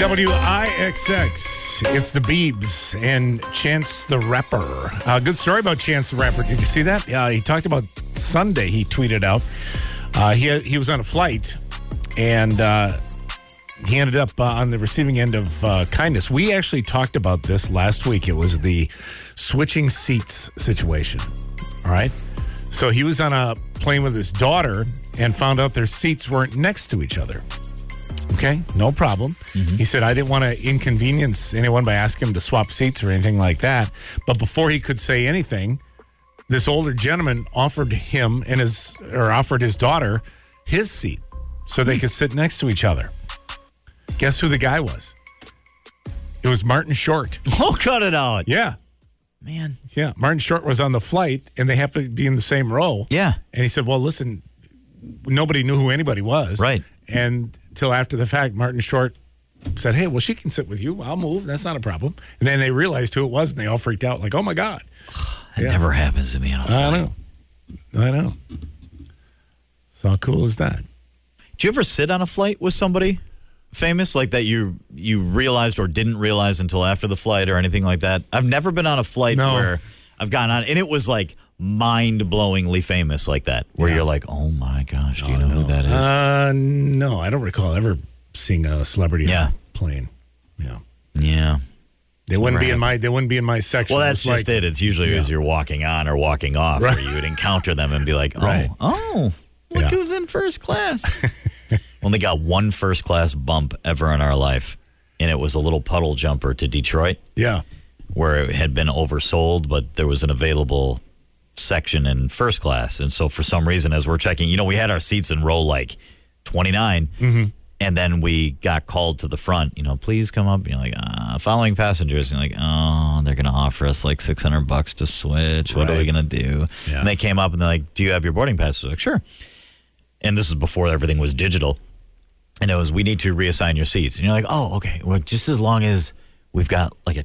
WIXX. It's the Beebs and Chance the Rapper. Uh, good story about Chance the Rapper. Did you see that? Yeah, he talked about Sunday. He tweeted out. Uh, he he was on a flight and uh, he ended up uh, on the receiving end of uh, kindness. We actually talked about this last week. It was the switching seats situation. All right. So he was on a plane with his daughter and found out their seats weren't next to each other. Okay, no problem. Mm-hmm. He said, I didn't want to inconvenience anyone by asking him to swap seats or anything like that. But before he could say anything, this older gentleman offered him and his, or offered his daughter his seat so they hmm. could sit next to each other. Guess who the guy was? It was Martin Short. Oh, cut it out. Yeah. Man. Yeah. Martin Short was on the flight and they happened to be in the same row. Yeah. And he said, Well, listen, nobody knew who anybody was. Right. And till after the fact, Martin Short said, Hey, well, she can sit with you. I'll move. That's not a problem. And then they realized who it was and they all freaked out, like, Oh my God. It Yeah. never happens to me on a I know. I know. So how cool is that? Do you ever sit on a flight with somebody famous like that you you realized or didn't realize until after the flight or anything like that? I've never been on a flight No. where I've gone on and it was like mind-blowingly famous like that where Yeah. you're like, "Oh my gosh, do you know who that is?" Uh, no, I don't recall ever seeing a celebrity on Yeah. a plane. Yeah. yeah. They wouldn't be in my they wouldn't be in my section. Well, that's It's just like- it. It's usually as you're walking on or walking off Right. where you would encounter them and be like, "Oh, Right. oh, look Yeah. who's in first class." Only got one first class bump ever in our life, and it was a little puddle jumper to Detroit. Yeah. where it had been oversold, but there was an available section in first class. And so for some reason, as we're checking, you know, we had our seats in row like 29. Mm-hmm. And then we got called to the front, you know, please come up. You know, like, uh, following passengers. And you're like, oh, they're going to offer us like 600 bucks to switch. What are we going to do? Yeah. And they came up and they're like, do you have your boarding pass? I was like, sure. And this is before everything was digital. And it was, we need to reassign your seats. And you're like, oh, okay. Well, just as long as we've got like a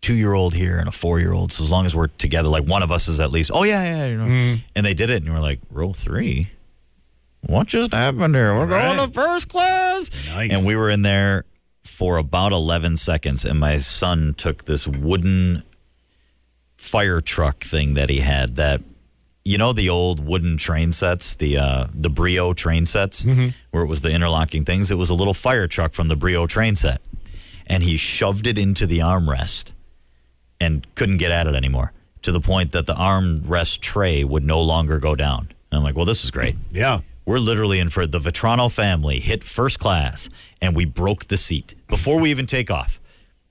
two year old here and a four year old. So as long as we're together, like one of us is at least, oh, yeah, yeah. You know. And they did it. And you were like, row three? What just happened here? We're going Right. to first class. Nice. And we were in there for about 11 seconds. And my son took this wooden fire truck thing that he had that you know the old wooden train sets, the uh, the Brio train sets, where it was the interlocking things. It was a little fire truck from the Brio train set, and he shoved it into the armrest and couldn't get at it anymore to the point that the armrest tray would no longer go down. And I'm like, well, this is great. Yeah. We're literally in for the Vetrano family hit first class, and we broke the seat before we even take off.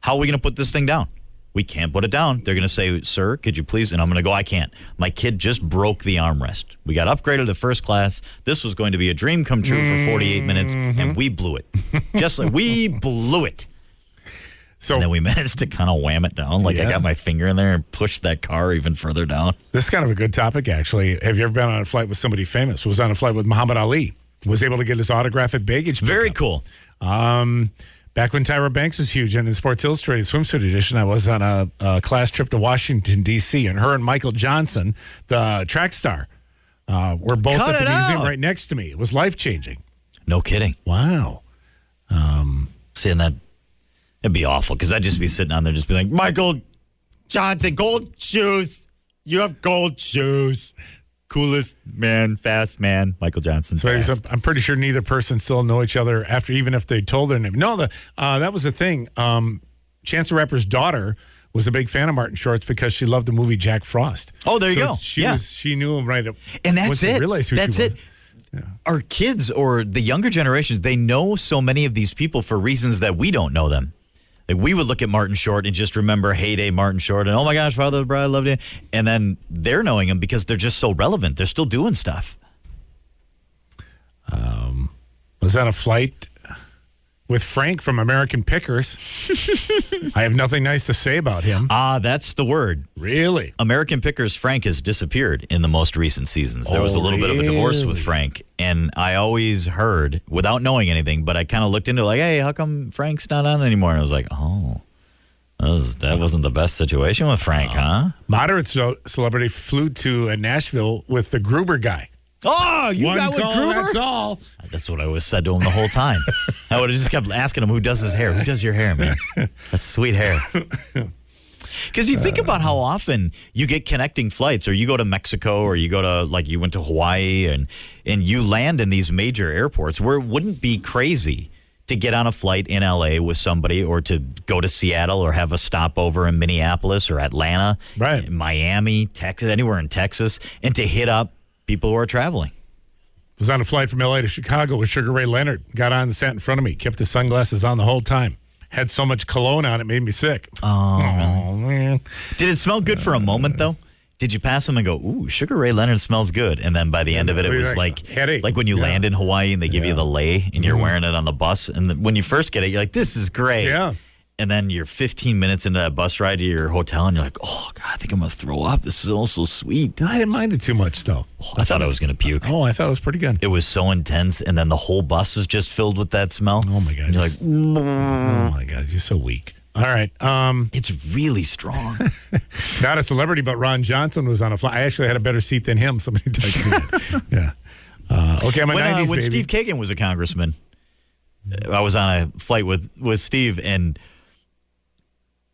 How are we going to put this thing down? We can't put it down. They're going to say, "Sir, could you please?" And I'm going to go, "I can't." My kid just broke the armrest. We got upgraded to first class. This was going to be a dream come true for 48 minutes, and mm-hmm. we blew it. Just like we blew it. So And then we managed to kind of wham it down. Like I got my finger in there and pushed that car even further down. This is kind of a good topic, actually. Have you ever been on a flight with somebody famous? Was on a flight with Muhammad Ali. Was able to get his autograph at baggage. Very pickup. cool. Um, back when Tyra Banks was huge and in Sports Illustrated swimsuit edition, I was on a, a class trip to Washington D.C. and her and Michael Johnson, the track star, uh, were both Cut at the museum out. right next to me. It was life changing. No kidding. Wow. Um, Seeing that, it'd be awful because I'd just be sitting on there, just be like, Michael Johnson, gold shoes. You have gold shoes. Coolest man, fast man, Michael Johnson. So I'm- pretty sure neither person still know each other after, even if they told their name. No, the uh, that was the thing. Um, Chance the Rapper's daughter was a big fan of Martin Shorts because she loved the movie Jack Frost. Oh, there you So go. She Yeah. was she knew him right. Up, and that's it. Realized who That's she it. was. Our kids or the younger generations, they know so many of these people for reasons that we don't know them. Like we would look at Martin Short and just remember heyday Martin Short and oh my gosh, Father of the Bride, loved you. And then they're knowing him because they're just so relevant. They're still doing stuff. Um, was that a flight with Frank from American Pickers. I have nothing nice to say about him. Ah, that's the word. Really? American Pickers Frank has disappeared in the most recent seasons. There was a Oh, little bit of a divorce with really? Frank, and I always heard without knowing anything, but I kind of looked into it like, hey, how come Frank's not on anymore? And I was like, oh, that, was, that wasn't the best situation with Frank, huh? Moderate ce- celebrity flew to uh, Nashville with the Gruber guy. Oh, you One got with call, Gruber? that's all. That's what I was said to him the whole time. I would have just kept asking him who does his hair. Who does your hair, man? That's sweet hair. Because you think uh, about how often you get connecting flights, or you go to Mexico, or you go to like you went to Hawaii, and and you land in these major airports where it wouldn't be crazy to get on a flight in LA with somebody, or to go to Seattle, or have a stopover in Minneapolis or Atlanta, Right. Miami, Texas, anywhere in Texas, and to hit up people who are traveling. Was on a flight from LA to Chicago with Sugar Ray Leonard. Got on and sat in front of me. Kept his sunglasses on the whole time. Had so much cologne on it made me sick. Oh, man. Did it smell good for a moment though? Did you pass him and go, "Ooh, Sugar Ray Leonard smells good," and then by the end of it, it was like Headache. like when you Yeah. land in Hawaii and they give you the lei and you're mm-hmm. wearing it on the bus, and then when you first get it, you're like, "This is great." Yeah. And then you're 15 minutes into that bus ride to your hotel, and you're like, "Oh God, I think I'm gonna throw up. This is all so sweet." I didn't mind it too much, though. I thought I was gonna puke. Oh, I thought it was pretty good. It was so intense, and then the whole bus is just filled with that smell. Oh, my God. You're like, oh, my God. You're so weak. All right. Um, it's really strong. not a celebrity, but Ron Johnson was on a flight. I actually had a better seat than him. Somebody texted me. yeah. Uh, okay, I'm a when, uh, when baby. Steve Kagen was a congressman, uh, I was on a flight with with Steve, and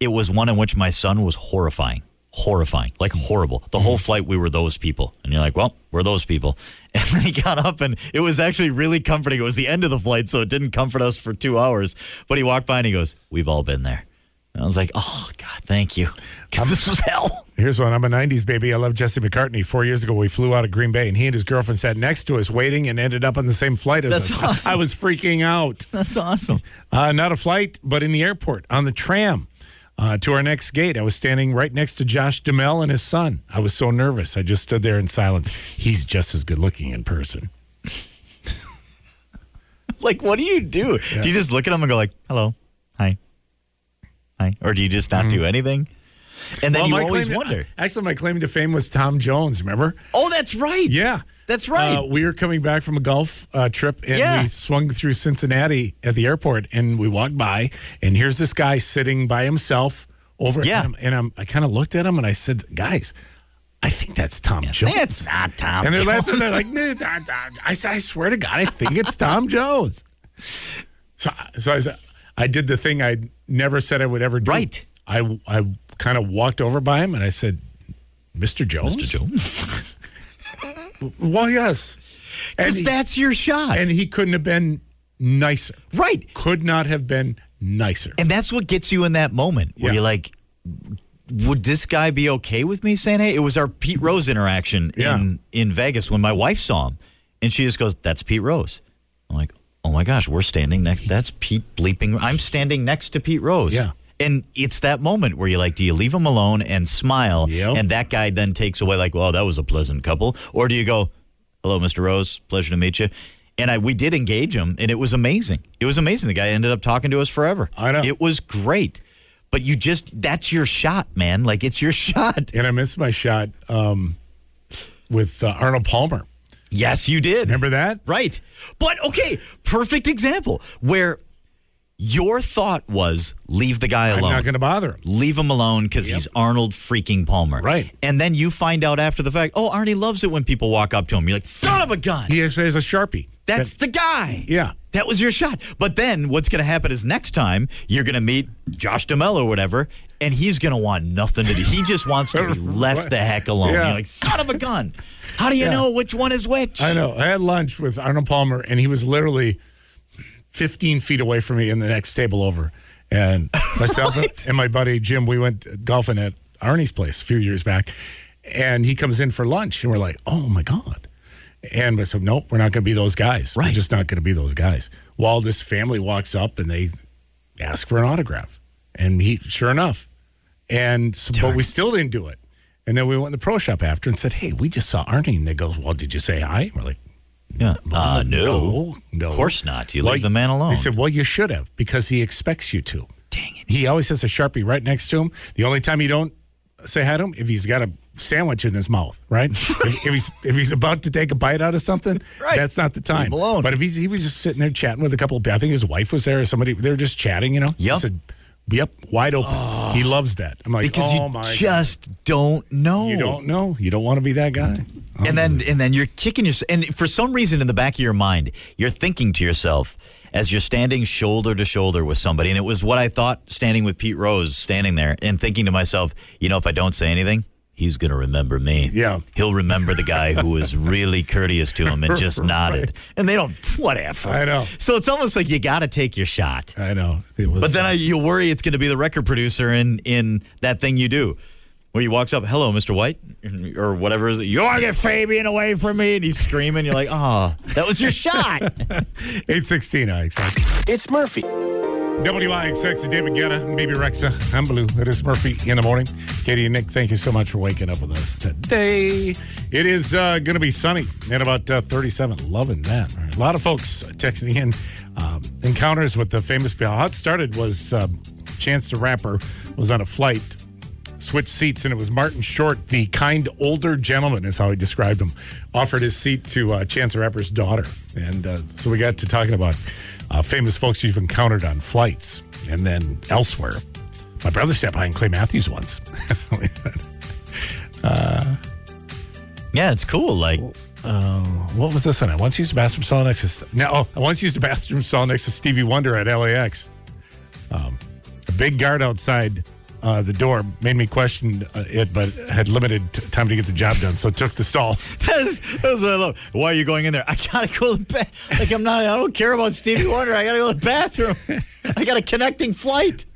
it was one in which my son was horrifying, horrifying, like horrible. The whole flight, we were those people, and you're like, well, we're those people. And then he got up, and it was actually really comforting. It was the end of the flight, so it didn't comfort us for two hours. But he walked by and he goes, "We've all been there." And I was like, "Oh God, thank you," because this was hell. Here's one. I'm a 90s baby. I love Jesse McCartney. Four years ago, we flew out of Green Bay, and he and his girlfriend sat next to us waiting and ended up on the same flight as That's us. awesome. I was freaking out. That's awesome. Uh, not a flight, but in the airport, on the tram uh, to our next gate. I was standing right next to Josh Duhamel and his son. I was so nervous. I just stood there in silence. He's just as good looking in person. Like, what do you do? Do you just look at him and go like, "Hello, hi, hi," or do you just not do anything? And then Well, you always to- wonder. actually, my claim to fame was Tom Jones, remember? Oh, that's right. Yeah. that's right. Uh, we were coming back from a golf uh, trip and Yeah. we swung through Cincinnati at the airport and we walked by and here's this guy sitting by himself over Yeah. him. And I'm, I kind of looked at him and I said, guys, I think that's Tom Jones. That's not Tom. and they're laughing. They're like, "Nah, nah, nah." I said, I swear to God, I think it's Tom Jones. So, so I said, I did the thing I never said I would ever do. Right. I, I kind of walked over by him and I said, Mr. Jones? Mr. Jones. Well, yes. Because that's your shot. and he couldn't have been nicer. right. Could not have been nicer. And that's what gets you in that moment where Yeah. you're like, would this guy be okay with me saying, hey, it was our Pete Rose interaction Yeah. in, in Vegas when my wife saw him. And she just goes, that's Pete Rose. I'm like, oh my gosh, we're standing next. That's Pete bleeping. I'm standing next to Pete Rose. Yeah. And it's that moment where you're like, do you leave him alone and smile? Yep. And that guy then takes away, like, well, that was a pleasant couple. Or do you go, hello, Mr. Rose, pleasure to meet you? And I, we did engage him, and it was amazing. It was amazing. The guy ended up talking to us forever. I know. It was great. But you just, that's your shot, man. Like, it's your shot. And I missed my shot um, with uh, Arnold Palmer. Yes, you did. Remember that? Right. But okay, perfect example where your thought was leave the guy alone. I'm not going to bother him. leave him alone because he's Arnold freaking Palmer. Right. And then you find out after the fact, oh, Arnie loves it when people walk up to him. You're like, son of a gun. He actually has a Sharpie. That's That- the guy. yeah. That was your shot. But then what's going to happen is next time you're going to meet Josh Duhamel or whatever, and he's going to want nothing to do. He just wants to be left the heck alone. Yeah. You're like, son of a gun. How do you Yeah. know which one is which? I know. I had lunch with Arnold Palmer, and he was literally 15 feet away from me in the next table over. And myself and my buddy Jim, we went golfing at Arnie's place a few years back. And he comes in for lunch, and we're like, oh my God. And I said, nope, we're not going to be those guys. We're just not going to be those guys. While this family walks up and they ask for an autograph. And he, sure enough. And so, but we still didn't do it. And then we went in the pro shop after and said, hey, we just saw Arnie. And they goes, well, did you say hi? We're like, Yeah. Uh, no. no, no. Of course not. You Well, leave the man alone. They said, well, you should have because he expects you to. Dang it. He always has a Sharpie right next to him. The only time you don't say hi to him if he's got a sandwich in his mouth, right? if, if he's if he's about to take a bite out of something, Right. that's not the time. alone. But if he's he was just sitting there chatting with a couple of I think his wife was there or somebody they were just chatting, you know. Yep. He said, Yep, wide open. He loves that. I'm like, because oh you just don't know. You don't know. You don't want to be that guy. and then and then you're kicking yourself and for some reason in the back of your mind you're thinking to yourself as you're standing shoulder to shoulder with somebody and it was what i thought standing with pete rose standing there and thinking to myself you know if i don't say anything he's going to remember me Yeah. he'll remember the guy who was really courteous to him and just nodded and they don't whatever I know. so it's almost like you got to take your shot I know. It was, but then I, you worry it's going to be the record producer in in that thing you do, where he walks up, "Hello, Mr. White," or whatever is it. You want to get Fabian away from me? And he's screaming. You're like, "Oh, that was your shot." 816 IXX. It's Murphy. WIXX, David Guetta Bebe Rexha. I'm Blue. It is Murphy in the morning. Katie and Nick, thank you so much for waking up with us today. It is uh, going to be sunny at about uh, 37. Loving that. A lot of folks texting in um, encounters with the famous How it started was um, Chance the Rapper was on a flight switched seats, and it was Martin Short, the kind older gentleman, is how he described him, offered his seat to uh, Chance the Rapper's daughter. And uh, so we got to talking about uh, famous folks you've encountered on flights and then elsewhere. My brother sat behind Clay Matthews once. yeah, it's cool. Like, what was this one? I once used a bathroom stall next to no, oh, I once used a bathroom stall next to Stevie Wonder at LAX. Um, a big guard outside uh, the door made me question uh, it, but had limited t- time to get the job done, so took the stall. that's, that's what I love. Why are you going in there? I gotta go to the bath. Like, I'm not. I don't care about Stevie Wonder. I gotta go to the bathroom. I got a connecting flight.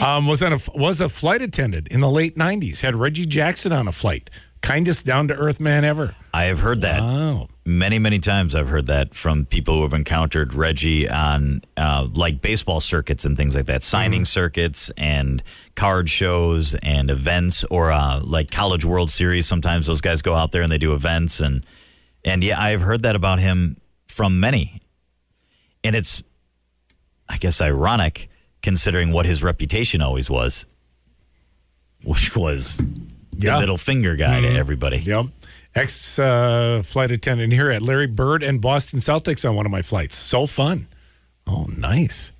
Um, was on a was a flight attendant in the late '90s. Had Reggie Jackson on a flight. Kindest down to earth man ever. I have heard that. Oh, Many, many times I've heard that from people who have encountered Reggie on uh, like baseball circuits and things like that, signing circuits and card shows and events, or uh, like College World Series. Sometimes those guys go out there and they do events, and and yeah, I've heard that about him from many, and it's, I guess, ironic considering what his reputation always was, which was the Yeah. middle finger guy to everybody. yep. Ex uh, flight attendant here at Larry Bird and Boston Celtics on one of my flights. So fun. Oh, nice.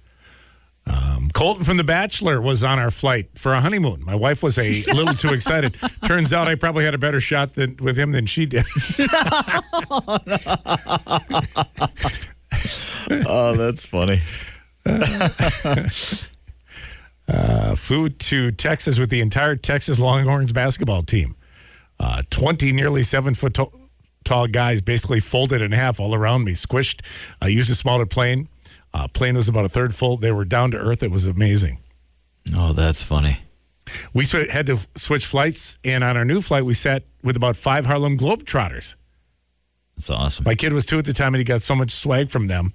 Um, Colton from The Bachelor was on our flight for a honeymoon. My wife was a little too excited. Turns out I probably had a better shot than, with him than she did. Oh, that's funny. uh, food to Texas with the entire Texas Longhorns basketball team. Uh, 20 nearly seven foot tall guys basically folded in half all around me, squished. I used a smaller plane. Uh, plane was about a third full. They were down to earth. It was amazing. Oh, that's funny. We sw- had to switch flights, and on our new flight, we sat with about five Harlem Globetrotters. That's awesome. My kid was two at the time, and he got so much swag from them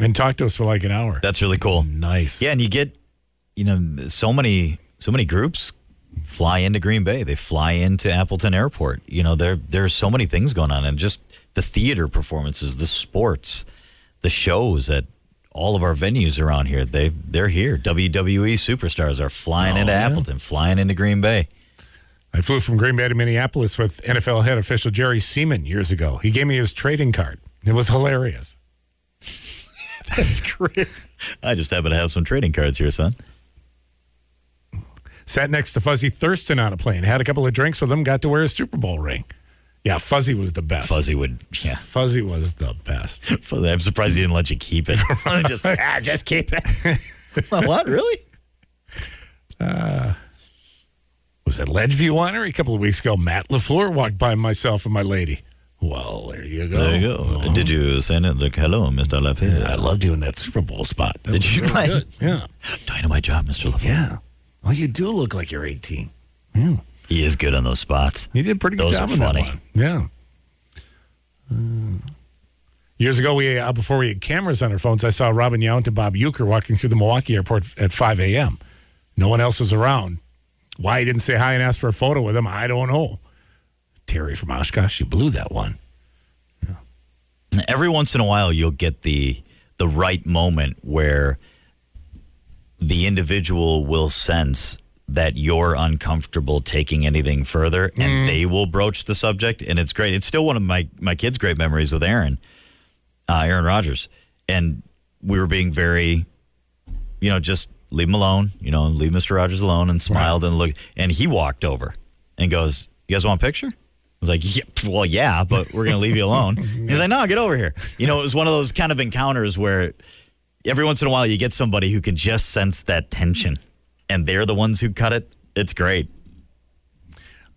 and talked to us for like an hour. That's really cool. nice. Yeah, and you get, you know, so many so many groups fly into Green Bay. They fly into Appleton Airport. You know, there there's so many things going on, and just the theater performances, the sports, the shows at all of our venues around here. They they're here. WWE superstars are flying Oh, into yeah. Appleton, flying into Green Bay. I flew from Green Bay to Minneapolis with NFL head official Jerry Seeman years ago. He gave me his trading card. It was hilarious. That's great. I just happen to have some trading cards here, son. Sat next to Fuzzy Thurston on a plane. Had a couple of drinks with him. Got to wear his Super Bowl ring. Yeah, Fuzzy was the best. Fuzzy would, yeah. Fuzzy was the best. Fuzzy, I'm surprised he didn't let you keep it. just, ah, just keep it. what? Really? Was at Ledgeview Winery a couple of weeks ago. Matt LaFleur walked by myself and my lady. Well, there you go. There you go. Did you send it like, hello, Mr. Lafayette? I loved doing that Super Bowl spot. That Did you really. Yeah. Dynamite job, Mr. Lafayette. Yeah. Well, you do look like you're 18. Yeah. He is good on those spots. He did a pretty good Those job are on that funny. one. Yeah. Uh, years ago, we uh, before we had cameras on our phones, I saw Robin Yount and Bob Uecker walking through the Milwaukee airport at 5 a.m. No one else was around. Why he didn't say hi and ask for a photo with him, I don't know. Terry from Oshkosh, you blew that one. Yeah. Every once in a while, you'll get the the right moment where the individual will sense that you're uncomfortable taking anything further, and they will broach the subject, and it's great. It's still one of my my kids' great memories with Aaron, uh, Aaron Rodgers, and we were being very, you know, just leave him alone, you know, leave Mr. Rogers alone and smiled and looked. And he walked over and goes, You guys want a picture? I was like, yeah, well, yeah, but we're going to leave you alone. He's like, no, get over here. You know, it was one of those kind of encounters where every once in a while you get somebody who can just sense that tension and they're the ones who cut it. It's great.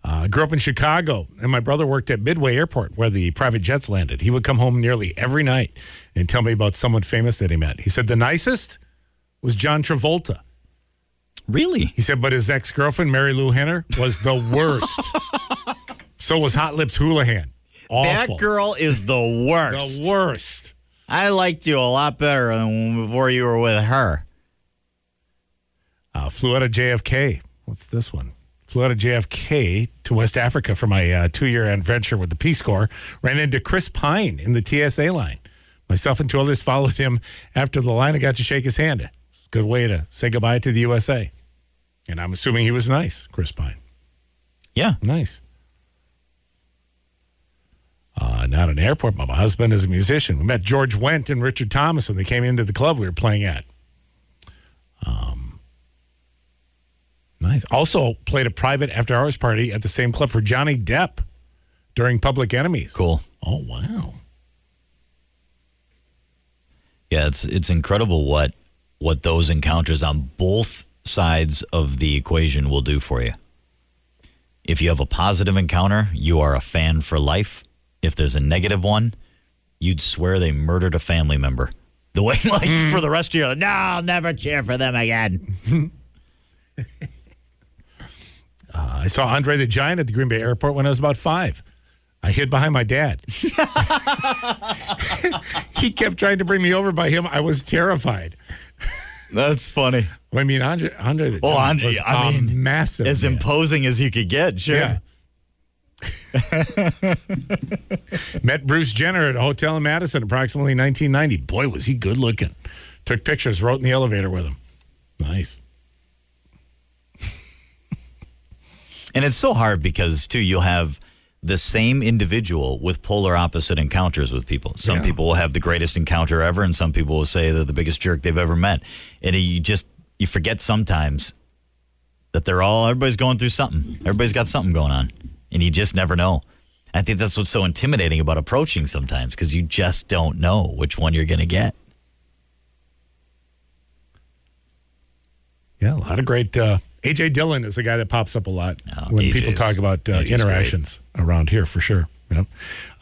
I uh, grew up in Chicago, and my brother worked at Midway Airport where the private jets landed. He would come home nearly every night and tell me about someone famous that he met. He said the nicest was John Travolta. Really? He said, but his ex girlfriend, Marilu Henner, was the worst. so was Hot Lips Houlihan. Awful. That girl is the worst. The worst. I liked you a lot better than before you were with her. Uh, flew out of JFK. What's this one? Flew out of JFK to West Africa for my uh, two year adventure with the Peace Corps. Ran into Chris Pine in the TSA line. Myself and two others followed him after the line. I got to shake his hand. Good way to say goodbye to the USA. And I'm assuming he was nice, Chris Pine. Yeah. Nice. Uh, not an airport, but my husband is a musician. We met George Wendt and Richard Thomas when they came into the club we were playing at. Um, nice. Also played a private after hours party at the same club for Johnny Depp during Public Enemies. Cool. Oh wow. Yeah, it's it's incredible what what those encounters on both sides of the equation will do for you. If you have a positive encounter, you are a fan for life. If there's a negative one, you'd swear they murdered a family member. The way, like, mm. for the rest of your life, no, I'll never cheer for them again. uh, I saw Andre the Giant at the Green Bay Airport when I was about five. I hid behind my dad. he kept trying to bring me over by him. I was terrified. That's funny. I mean, Andre, Andre the well, Andre, was I mean, massive, as man. imposing as you could get. Sure. Yeah. Met Bruce Jenner at a hotel in Madison, approximately 1990. Boy, was he good looking. Took pictures, wrote in the elevator with him. Nice. and it's so hard because too, you'll have the same individual with polar opposite encounters with people. Some yeah. people will have the greatest encounter ever, and some people will say they're the biggest jerk they've ever met. And you just you forget sometimes that they're all everybody's going through something. Everybody's got something going on, and you just never know. I think that's what's so intimidating about approaching sometimes because you just don't know which one you're going to get. Yeah, a lot of great uh, AJ Dillon is a guy that pops up a lot oh, when AJ's, people talk about uh, interactions great. around here for sure. Yep.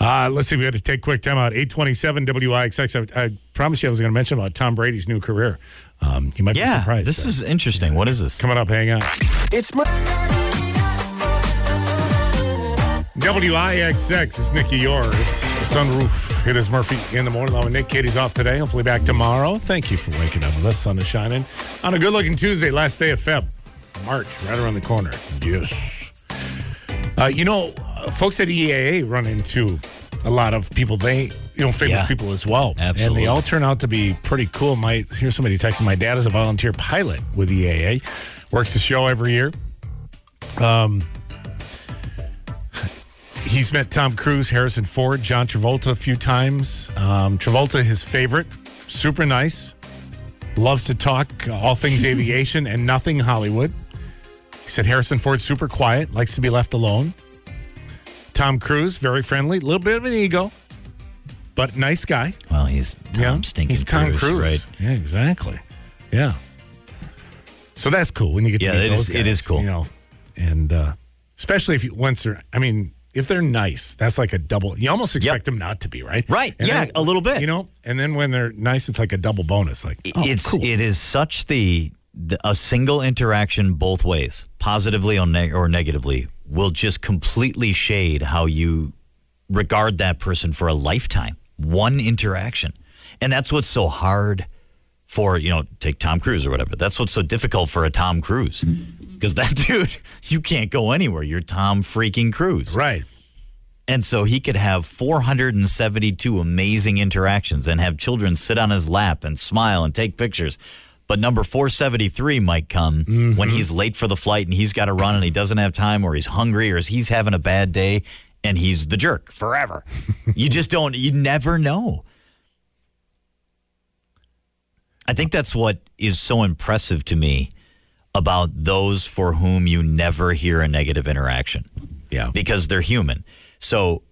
Uh, let's see. We got to take a quick time out. 827 WIXX. I, I promised you I was going to mention about Tom Brady's new career. Um, you might yeah, be surprised. This is interesting. Yeah. What is this? Coming up, hang on. It's WIXX. It's Nicky Youre. It's Sunroof. It is Murphy in the morning. Along Nick. Katie's off today. Hopefully back tomorrow. Thank you for waking up with us. Sun is shining on a good looking Tuesday, last day of Feb. March, right around the corner. Yes. Uh, you know, folks at EAA run into a lot of people. They, you know, famous yeah, people as well. Absolutely. And they all turn out to be pretty cool. My here's somebody texting. My dad is a volunteer pilot with EAA. Works the show every year. Um, he's met Tom Cruise, Harrison Ford, John Travolta a few times. Um, Travolta, his favorite, super nice, loves to talk all things aviation and nothing Hollywood. He said Harrison Ford super quiet, likes to be left alone. Tom Cruise, very friendly, a little bit of an ego, but nice guy. Well, he's Tom yeah, Stinking He's Tom Cruise, Cruise, right? Yeah, exactly. Yeah. So that's cool when you get to yeah, meet it those is, guys, it is cool. You know, and uh, especially if you once they're, I mean, if they're nice, that's like a double. You almost expect yep. them not to be, right? Right. And yeah, then, a little bit. You know, and then when they're nice, it's like a double bonus. Like oh, it's cool. it is such the a single interaction both ways, positively or, neg- or negatively, will just completely shade how you regard that person for a lifetime. One interaction. And that's what's so hard for, you know, take Tom Cruise or whatever. That's what's so difficult for a Tom Cruise. Because that dude, you can't go anywhere. You're Tom freaking Cruise. Right. And so he could have 472 amazing interactions and have children sit on his lap and smile and take pictures but number 473 might come mm-hmm. when he's late for the flight and he's got to run and he doesn't have time or he's hungry or he's having a bad day and he's the jerk forever. you just don't, you never know. I think that's what is so impressive to me about those for whom you never hear a negative interaction. Yeah. Because they're human. So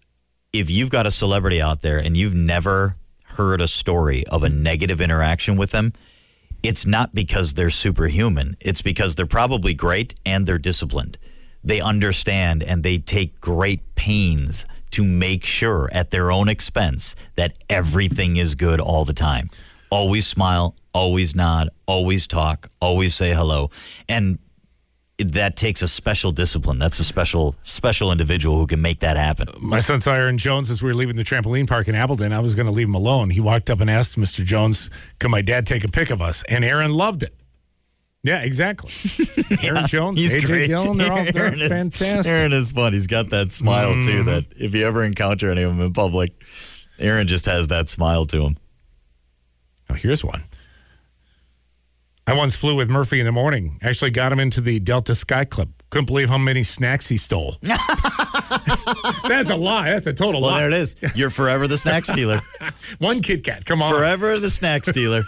if you've got a celebrity out there and you've never heard a story of a negative interaction with them, it's not because they're superhuman. It's because they're probably great and they're disciplined. They understand and they take great pains to make sure at their own expense that everything is good all the time. Always smile, always nod, always talk, always say hello. And that takes a special discipline. That's a special special individual who can make that happen. My son saw Aaron Jones as we were leaving the trampoline park in Appleton. I was going to leave him alone. He walked up and asked Mr. Jones, "Can my dad take a pic of us?" And Aaron loved it. Yeah, exactly. Aaron Jones, He's AJ great. Dillon, they're all they're Aaron is- fantastic. Aaron is fun. He's got that smile too. Mm-hmm. That if you ever encounter any of them in public, Aaron just has that smile to him. Oh, here's one. I once flew with Murphy in the morning. Actually, got him into the Delta Sky Club. Couldn't believe how many snacks he stole. That's a lie. That's a total Well, lie. there it is. You're forever the snack stealer. One Kit Kat. Come on. Forever the snack stealer.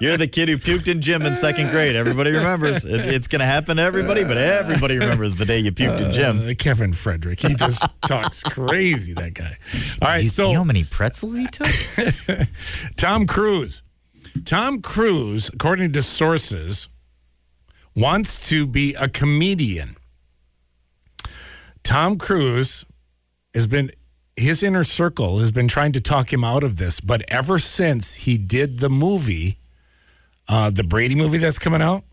You're the kid who puked in gym in second grade. Everybody remembers. It, it's going to happen to everybody, but everybody remembers the day you puked in gym. Uh, Kevin Frederick. He just talks crazy, that guy. All right, you so see how many pretzels he took? Tom Cruise. Tom Cruise, according to sources, wants to be a comedian. Tom Cruise has been his inner circle has been trying to talk him out of this, but ever since he did the movie, uh, the Brady movie that's coming out,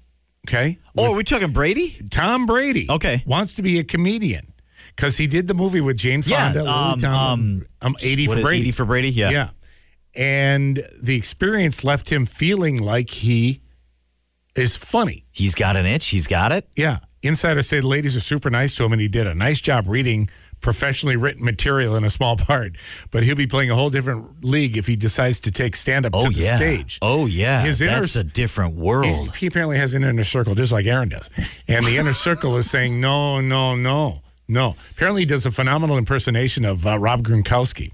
okay, Oh, are we talking Brady? Tom Brady, Okay. wants to be a comedian because he did the movie with Jane Yeah, Fonda, Lily um, Tomlin, um, eighty for Brady, 80 for Brady? Yeah. yeah. And the experience left him feeling like he is funny. He's got an itch. He's got it. Yeah. Insiders say the ladies are super nice to him and he did a nice job reading professionally written material in a small part. But he'll be playing a whole different league if he decides to take stand up Oh, to the yeah. stage. Oh, yeah. His inner- That's a different world. he apparently has an inner circle just like Aaron does. And the inner circle is saying, no, no, no, no. Apparently he does a phenomenal impersonation of uh, Rob Gronkowski.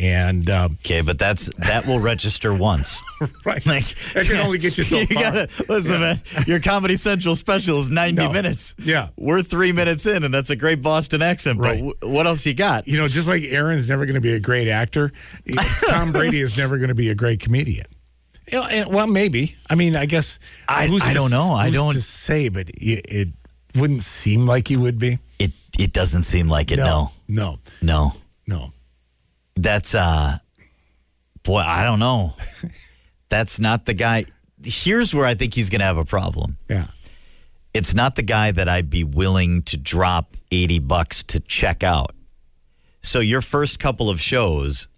And um, Okay, but that's that will register once. right, Like that can only get you so far. gotta listen, man. Your Comedy Central special is ninety No. minutes. Yeah. we're three minutes in, and that's a great Boston accent. Right. But w- what else you got? you know, just like Aaron's never going to be a great actor, Tom Brady is never going to be a great comedian. You know, well, maybe. I mean, I guess. I- I don't know. I don't- to say, but it, it wouldn't seem like he would be. It it doesn't seem like it. No, no, no. no. That's uh, boy, I don't know. that's not the guy. Here's where I think he's going to have a problem. Yeah, it's not the guy that I'd be willing to drop 80 bucks to check out. So your first couple of shows,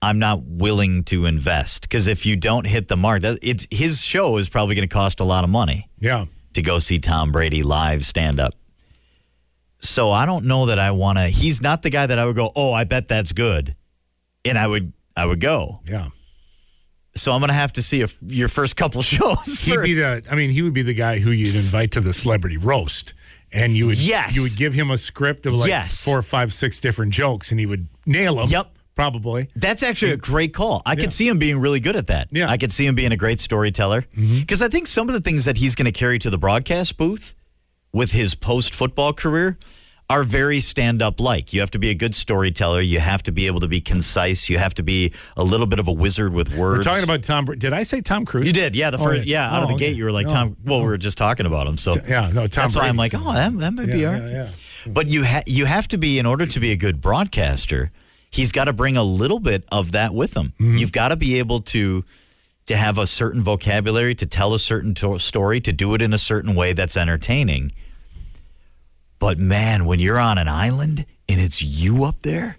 I'm not willing to invest because if you don't hit the mark, it's his show is probably going to cost a lot of money yeah. to go see Tom Brady live stand up. So I don't know that I want to. He's not the guy that I would go, "Oh, I bet that's good." And I would I would go. Yeah, So I'm going to have to see if your first couple shows he'd be the. I mean, he would be the guy who you'd invite to the celebrity roast, and you would. Yes. you would give him a script of like Yes. four, five, six different jokes, and he would nail them. Yep. probably. That's actually a great call. I Yeah. could see him being really good at that. Yeah. Mm-hmm. I could see him being a great storyteller. Because I think some of the things that he's going to carry to the broadcast booth with his post football career are very stand up like. You have to be a good storyteller. You have to be able to be concise. You have to be a little bit of a wizard with words. We're talking about Tom. Did I say Tom Cruise? You did, yeah. The Oh, first, yeah, out of Oh, the gate, you were like No. Tom. Well, we were just talking about him, so Yeah, no, Tom. that's why I'm like, oh, that, that might be yeah, all right. yeah, yeah. But you ha- you have to be in order to be a good broadcaster. He's got to bring a little bit of that with him. Mm-hmm. You've got to be able to to have a certain vocabulary, to tell a certain to- story, to do it in a certain way that's entertaining. But man, when you're on an island and it's you up there,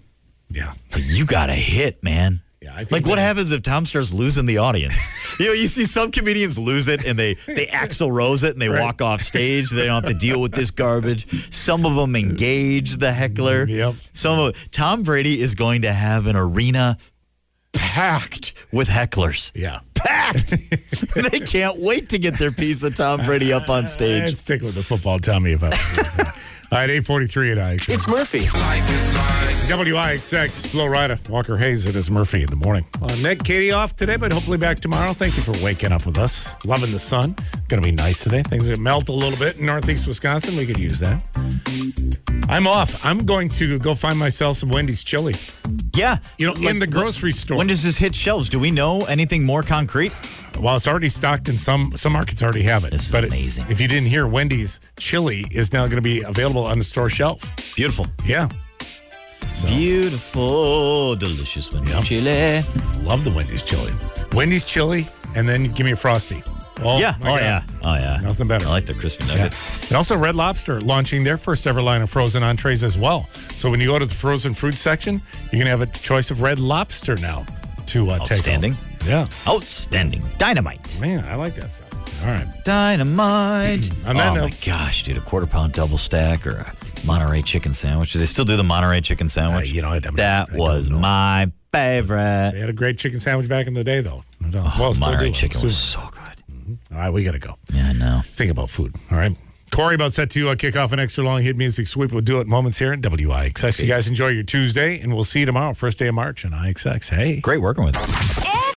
Yeah. you got to hit, man. Yeah, I think like what happens if Tom starts losing the audience? you know, you see some comedians lose it and they they Axl Rose it and they Right. walk off stage. They don't have to deal with this garbage. Some of them engage the heckler. Mm, yep. Some of Tom Brady is going to have an arena packed with hecklers. Yeah. Packed. they can't wait to get their piece of Tom Brady up on stage. stick with the football. Tell me if I. at 843 at IX. It's Murphy. WIXX, Flo Rida, Walker Hayes. It is Murphy in the morning. Uh, Ned, Katie off today, but hopefully back tomorrow. Thank you for waking up with us. Loving the sun. Going to be nice today. Things that melt a little bit in northeast Wisconsin. We could use that. I'm off. I'm going to go find myself some Wendy's chili. Yeah. You know, in the grocery store. When does this hit shelves? Do we know anything more concrete? Well, it's already stocked in some some markets already have it. This is but it- amazing. if you didn't hear, Wendy's chili is now going to be available on the store shelf. Beautiful. Yeah. So, Beautiful, delicious Wendy's chili. love the Wendy's chili. Wendy's chili, and then give me a frosty. Oh, yeah. Oh God. yeah. Oh yeah. Nothing better. I like the crispy Yeah. nuggets. And also, Red Lobster launching their first ever line of frozen entrees as well. So when you go to the frozen food section, you're going to have a choice of Red Lobster now to uh, take. home. Yeah. Outstanding. Dynamite. Man, I like that stuff. All right. Dynamite. Oh my gosh, dude, a quarter pound double stack or a Monterey chicken sandwich. Do they still do the Monterey chicken sandwich? Uh, you know, I don't- that I was know. my favorite. They had a great chicken sandwich back in the day, though. No doubt. well, Monterey chicken was so good. All right, we got to go. Yeah, I know. Think about food. All right. Corey about set to uh, kick off an extra long hit music sweep. We'll do it moments here at WIXX. You guys enjoy your Tuesday, and we'll see you tomorrow, first day of March on IXX. Hey. Great working with you.